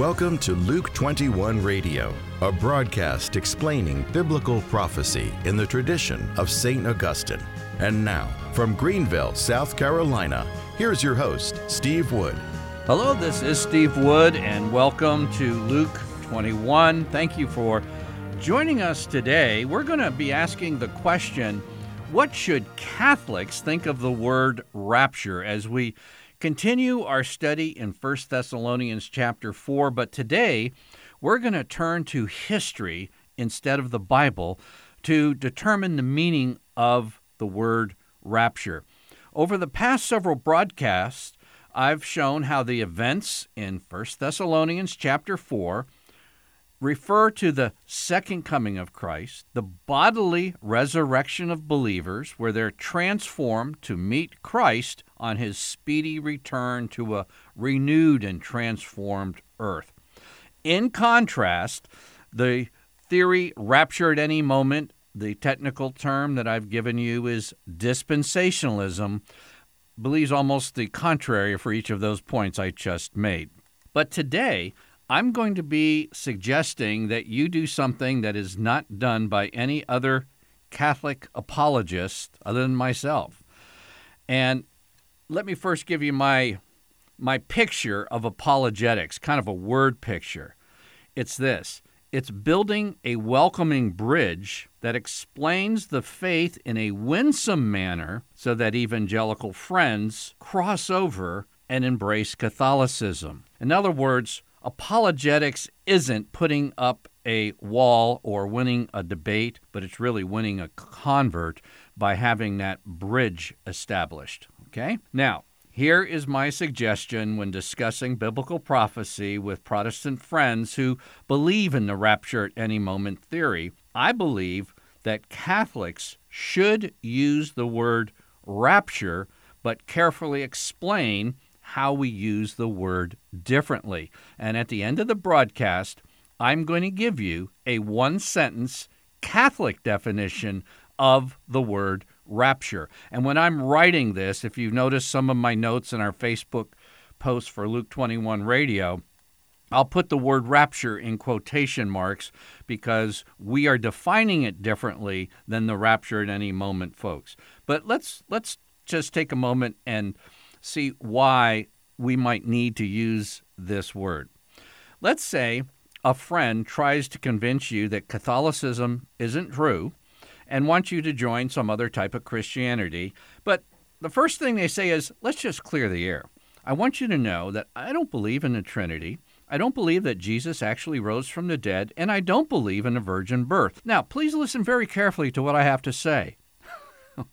Welcome to Luke 21 Radio, a broadcast explaining biblical prophecy in the tradition of St. Augustine. And now, from Greenville, South Carolina, here's your host, Steve Wood. Hello, this is Steve Wood, and welcome to Luke 21. Thank you for joining us today. We're going to be asking the question what should Catholics think of the word rapture as we continue our study in 1 Thessalonians chapter 4, but today we're going to turn to history instead of the Bible to determine the meaning of the word rapture. Over the past several broadcasts, I've shown how the events in 1 Thessalonians chapter 4 refer to the second coming of Christ, the bodily resurrection of believers, where they're transformed to meet Christ on his speedy return to a renewed and transformed earth. In contrast, the theory rapture at any moment, the technical term that I've given you is dispensationalism, believes almost the contrary for each of those points I just made. But today, I'm going to be suggesting that you do something that is not done by any other Catholic apologist other than myself. And let me first give you my my picture of apologetics, kind of a word picture. It's this. It's building a welcoming bridge that explains the faith in a winsome manner so that evangelical friends cross over and embrace Catholicism. In other words, apologetics isn't putting up a wall or winning a debate, but it's really winning a convert by having that bridge established. Okay? Now, here is my suggestion when discussing biblical prophecy with Protestant friends who believe in the rapture at any moment theory. I believe that Catholics should use the word rapture, but carefully explain how we use the word differently. And at the end of the broadcast, I'm going to give you a one sentence Catholic definition of the word rapture. And when I'm writing this, if you've noticed some of my notes in our Facebook post for Luke 21 Radio, I'll put the word rapture in quotation marks because we are defining it differently than the rapture at any moment folks. But let's let's just take a moment and see why we might need to use this word. Let's say a friend tries to convince you that Catholicism isn't true and want you to join some other type of Christianity, but the first thing they say is, let's just clear the air. I want you to know that I don't believe in the Trinity. I don't believe that Jesus actually rose from the dead, and I don't believe in a virgin birth. Now, please listen very carefully to what I have to say.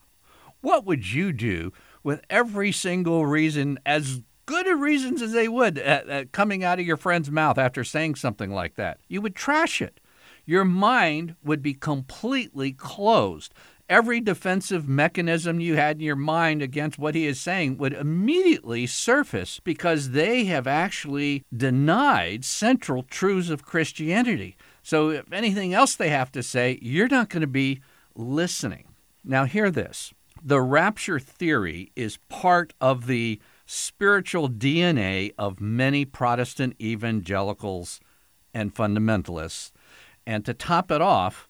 what would you do with every single reason, as good a reasons as they would, uh, uh, coming out of your friend's mouth after saying something like that. You would trash it. Your mind would be completely closed. Every defensive mechanism you had in your mind against what he is saying would immediately surface because they have actually denied central truths of Christianity. So, if anything else they have to say, you're not going to be listening. Now, hear this the rapture theory is part of the spiritual DNA of many Protestant evangelicals and fundamentalists. And to top it off,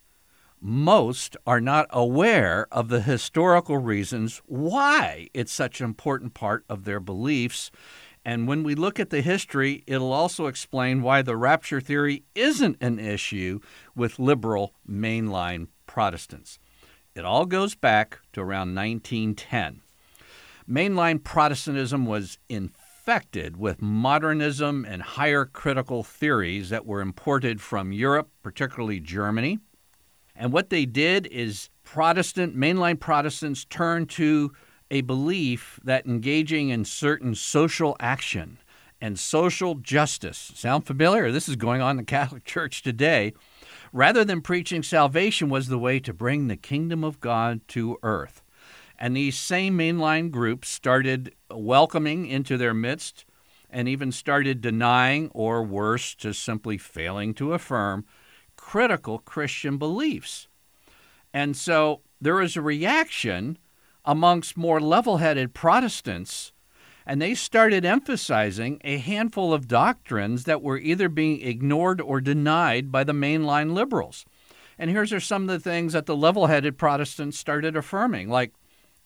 most are not aware of the historical reasons why it's such an important part of their beliefs. And when we look at the history, it'll also explain why the rapture theory isn't an issue with liberal mainline Protestants. It all goes back to around 1910. Mainline Protestantism was infected with modernism and higher critical theories that were imported from Europe, particularly Germany. And what they did is Protestant, mainline Protestants turned to a belief that engaging in certain social action and social justice sound familiar? This is going on in the Catholic Church today rather than preaching salvation, was the way to bring the kingdom of God to earth. And these same mainline groups started welcoming into their midst and even started denying, or worse, just simply failing to affirm, critical Christian beliefs. And so there was a reaction amongst more level headed Protestants And they started emphasizing a handful of doctrines that were either being ignored or denied by the mainline liberals. And here's are some of the things that the level headed Protestants started affirming, like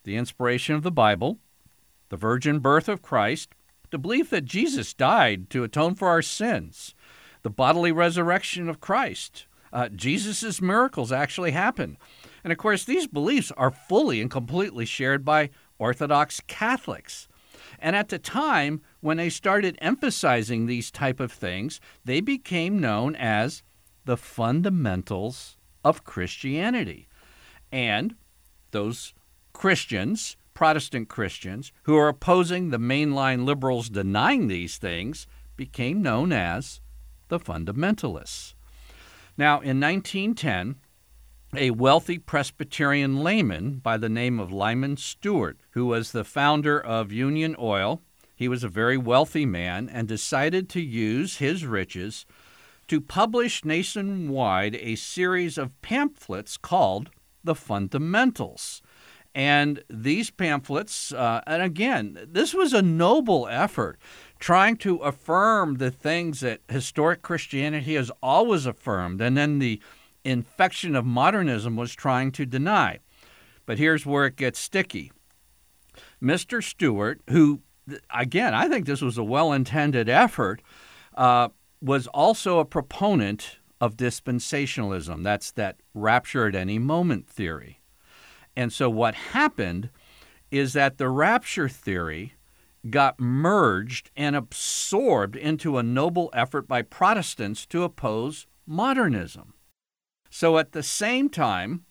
the inspiration of the Bible, the virgin birth of Christ, the belief that Jesus died to atone for our sins, the bodily resurrection of Christ. Uh, Jesus' miracles actually happened. And of course, these beliefs are fully and completely shared by Orthodox Catholics. And at the time when they started emphasizing these type of things, they became known as the fundamentals of Christianity. And those Christians, Protestant Christians, who are opposing the mainline liberals denying these things, became known as the fundamentalists. Now, in 1910, a wealthy Presbyterian layman by the name of Lyman Stewart, who was the founder of Union Oil, he was a very wealthy man and decided to use his riches to publish nationwide a series of pamphlets called The Fundamentals. And these pamphlets, uh, and again, this was a noble effort trying to affirm the things that historic Christianity has always affirmed, and then the infection of modernism was trying to deny. But here's where it gets sticky. Mr. Stewart, who, again, I think this was a well intended effort, uh, was also a proponent of dispensationalism. That's that rapture at any moment theory. And so what happened is that the rapture theory got merged and absorbed into a noble effort by Protestants to oppose modernism. So at the same time,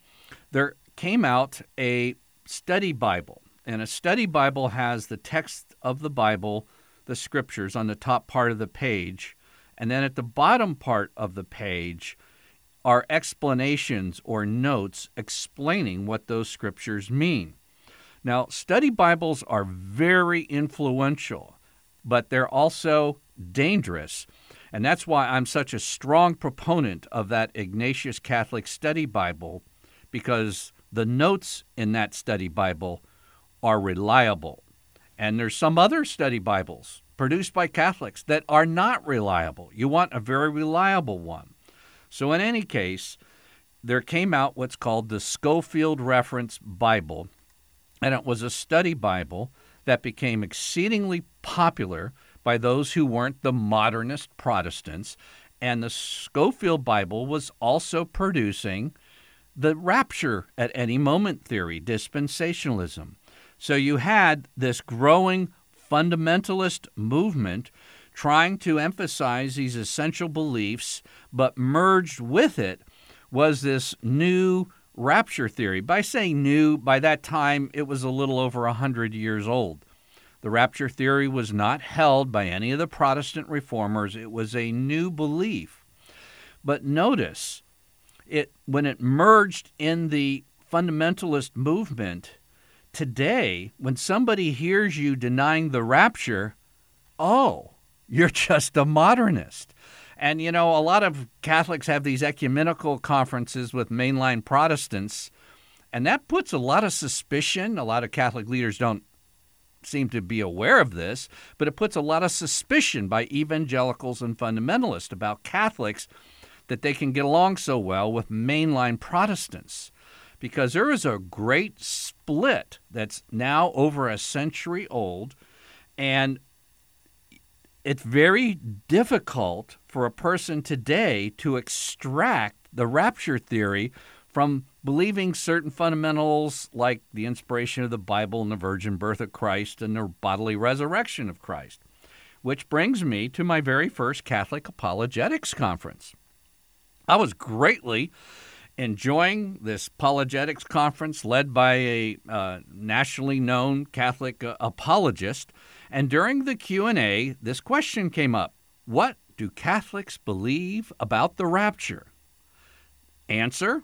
there came out a study Bible. And a study Bible has the text of the Bible, the scriptures, on the top part of the page and then at the bottom part of the page are explanations or notes explaining what those scriptures mean. Now, study Bibles are very influential, but they're also dangerous. And that's why I'm such a strong proponent of that Ignatius Catholic Study Bible, because the notes in that study Bible are reliable. And there's some other study Bibles produced by Catholics that are not reliable. You want a very reliable one. So, in any case, there came out what's called the Scofield Reference Bible, and it was a study Bible that became exceedingly popular by those who weren't the modernist Protestants. And the Scofield Bible was also producing the rapture at any moment theory, dispensationalism. So you had this growing fundamentalist movement trying to emphasize these essential beliefs, but merged with it was this new rapture theory. By saying new, by that time it was a little over 100 years old. The rapture theory was not held by any of the Protestant reformers, it was a new belief. But notice, it when it merged in the fundamentalist movement, today, when somebody hears you denying the rapture, oh, you're just a modernist. And, you know, a lot of Catholics have these ecumenical conferences with mainline Protestants, and that puts a lot of suspicion. A lot of Catholic leaders don't seem to be aware of this, but it puts a lot of suspicion by evangelicals and fundamentalists about Catholics that they can get along so well with mainline Protestants because there is a great split that's now over a century old, and it's very difficult for a person today to extract the rapture theory from believing certain fundamentals like the inspiration of the Bible and the virgin birth of Christ and the bodily resurrection of Christ. Which brings me to my very first Catholic Apologetics Conference. I was greatly enjoying this apologetics conference led by a uh, nationally known Catholic uh, apologist. And during the Q&A, this question came up. What do Catholics believe about the rapture? Answer: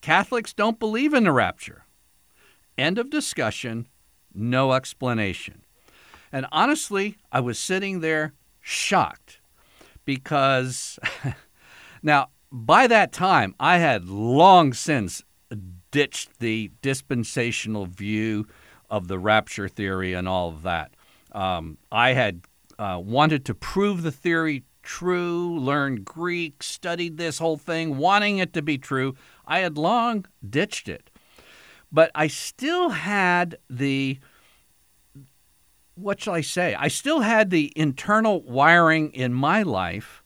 Catholics don't believe in the rapture. End of discussion, no explanation. And honestly, I was sitting there shocked because now by that time, I had long since ditched the dispensational view of the rapture theory and all of that. Um, I had uh, wanted to prove the theory true, learned Greek, studied this whole thing, wanting it to be true. I had long ditched it. But I still had the, what shall I say? I still had the internal wiring in my life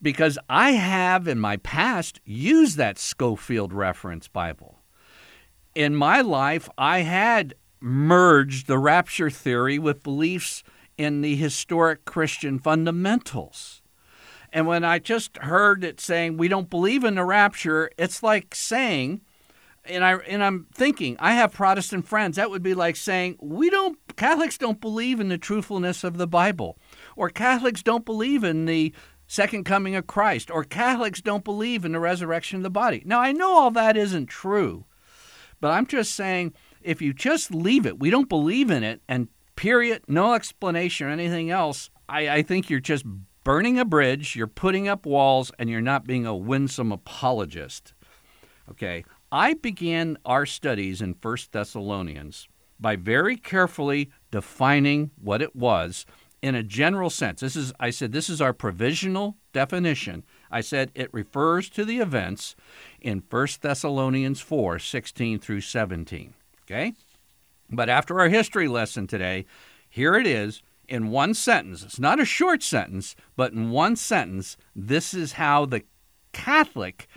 because I have in my past used that Scofield reference Bible. In my life, I had merged the rapture theory with beliefs in the historic Christian fundamentals. And when I just heard it saying we don't believe in the rapture, it's like saying, and I and I'm thinking, I have Protestant friends. That would be like saying we don't Catholics don't believe in the truthfulness of the Bible, or Catholics don't believe in the second coming of Christ, or Catholics don't believe in the resurrection of the body. Now I know all that isn't true, but I'm just saying if you just leave it, we don't believe in it, and period, no explanation or anything else, I, I think you're just burning a bridge, you're putting up walls, and you're not being a winsome apologist. Okay, I began our studies in First Thessalonians by very carefully defining what it was in a general sense. This is I said this is our provisional definition. I said it refers to the events in First Thessalonians 4, 16 through 17. Okay? But after our history lesson today, here it is in one sentence. It's not a short sentence, but in one sentence, this is how the Catholic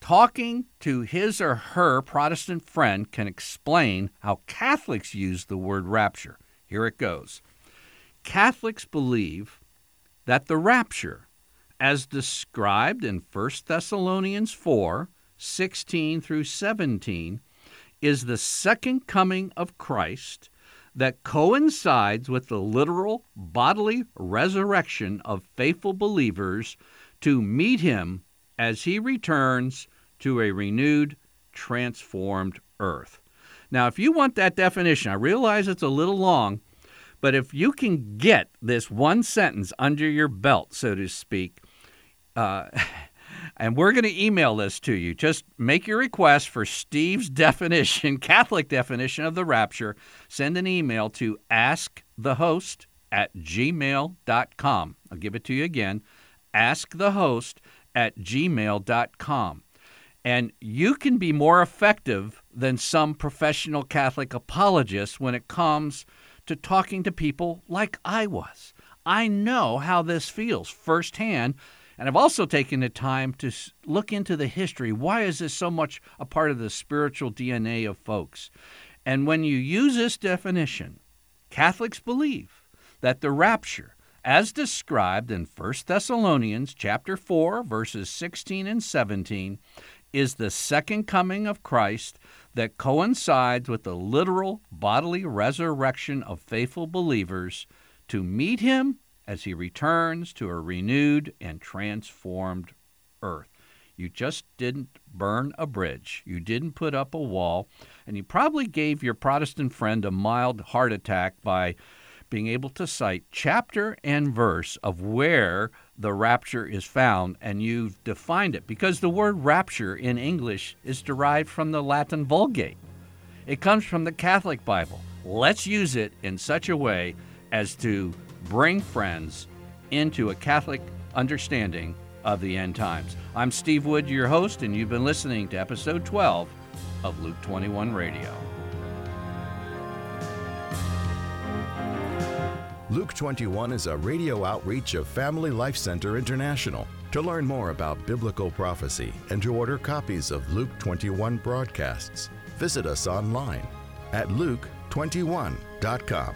talking to his or her Protestant friend can explain how Catholics use the word rapture. Here it goes Catholics believe that the rapture, as described in 1 Thessalonians 4 16 through 17, is the second coming of Christ that coincides with the literal bodily resurrection of faithful believers to meet him as he returns to a renewed, transformed earth. Now, if you want that definition, I realize it's a little long, but if you can get this one sentence under your belt, so to speak, uh, and we're going to email this to you. Just make your request for Steve's definition, Catholic definition of the rapture. Send an email to askthehost at gmail.com. I'll give it to you again askthehost at gmail.com. And you can be more effective than some professional Catholic apologists when it comes to talking to people like I was. I know how this feels firsthand and I've also taken the time to look into the history. Why is this so much a part of the spiritual DNA of folks? And when you use this definition, Catholics believe that the rapture, as described in 1 Thessalonians chapter 4 verses 16 and 17, is the second coming of Christ that coincides with the literal bodily resurrection of faithful believers to meet him as he returns to a renewed and transformed earth. You just didn't burn a bridge. You didn't put up a wall. And you probably gave your Protestant friend a mild heart attack by being able to cite chapter and verse of where the rapture is found, and you've defined it because the word rapture in English is derived from the Latin Vulgate. It comes from the Catholic Bible. Let's use it in such a way as to bring friends into a Catholic understanding of the end times. I'm Steve Wood, your host, and you've been listening to episode 12 of Luke 21 Radio. Luke 21 is a radio outreach of Family Life Center International. To learn more about biblical prophecy and to order copies of Luke 21 broadcasts, visit us online at luke21.com.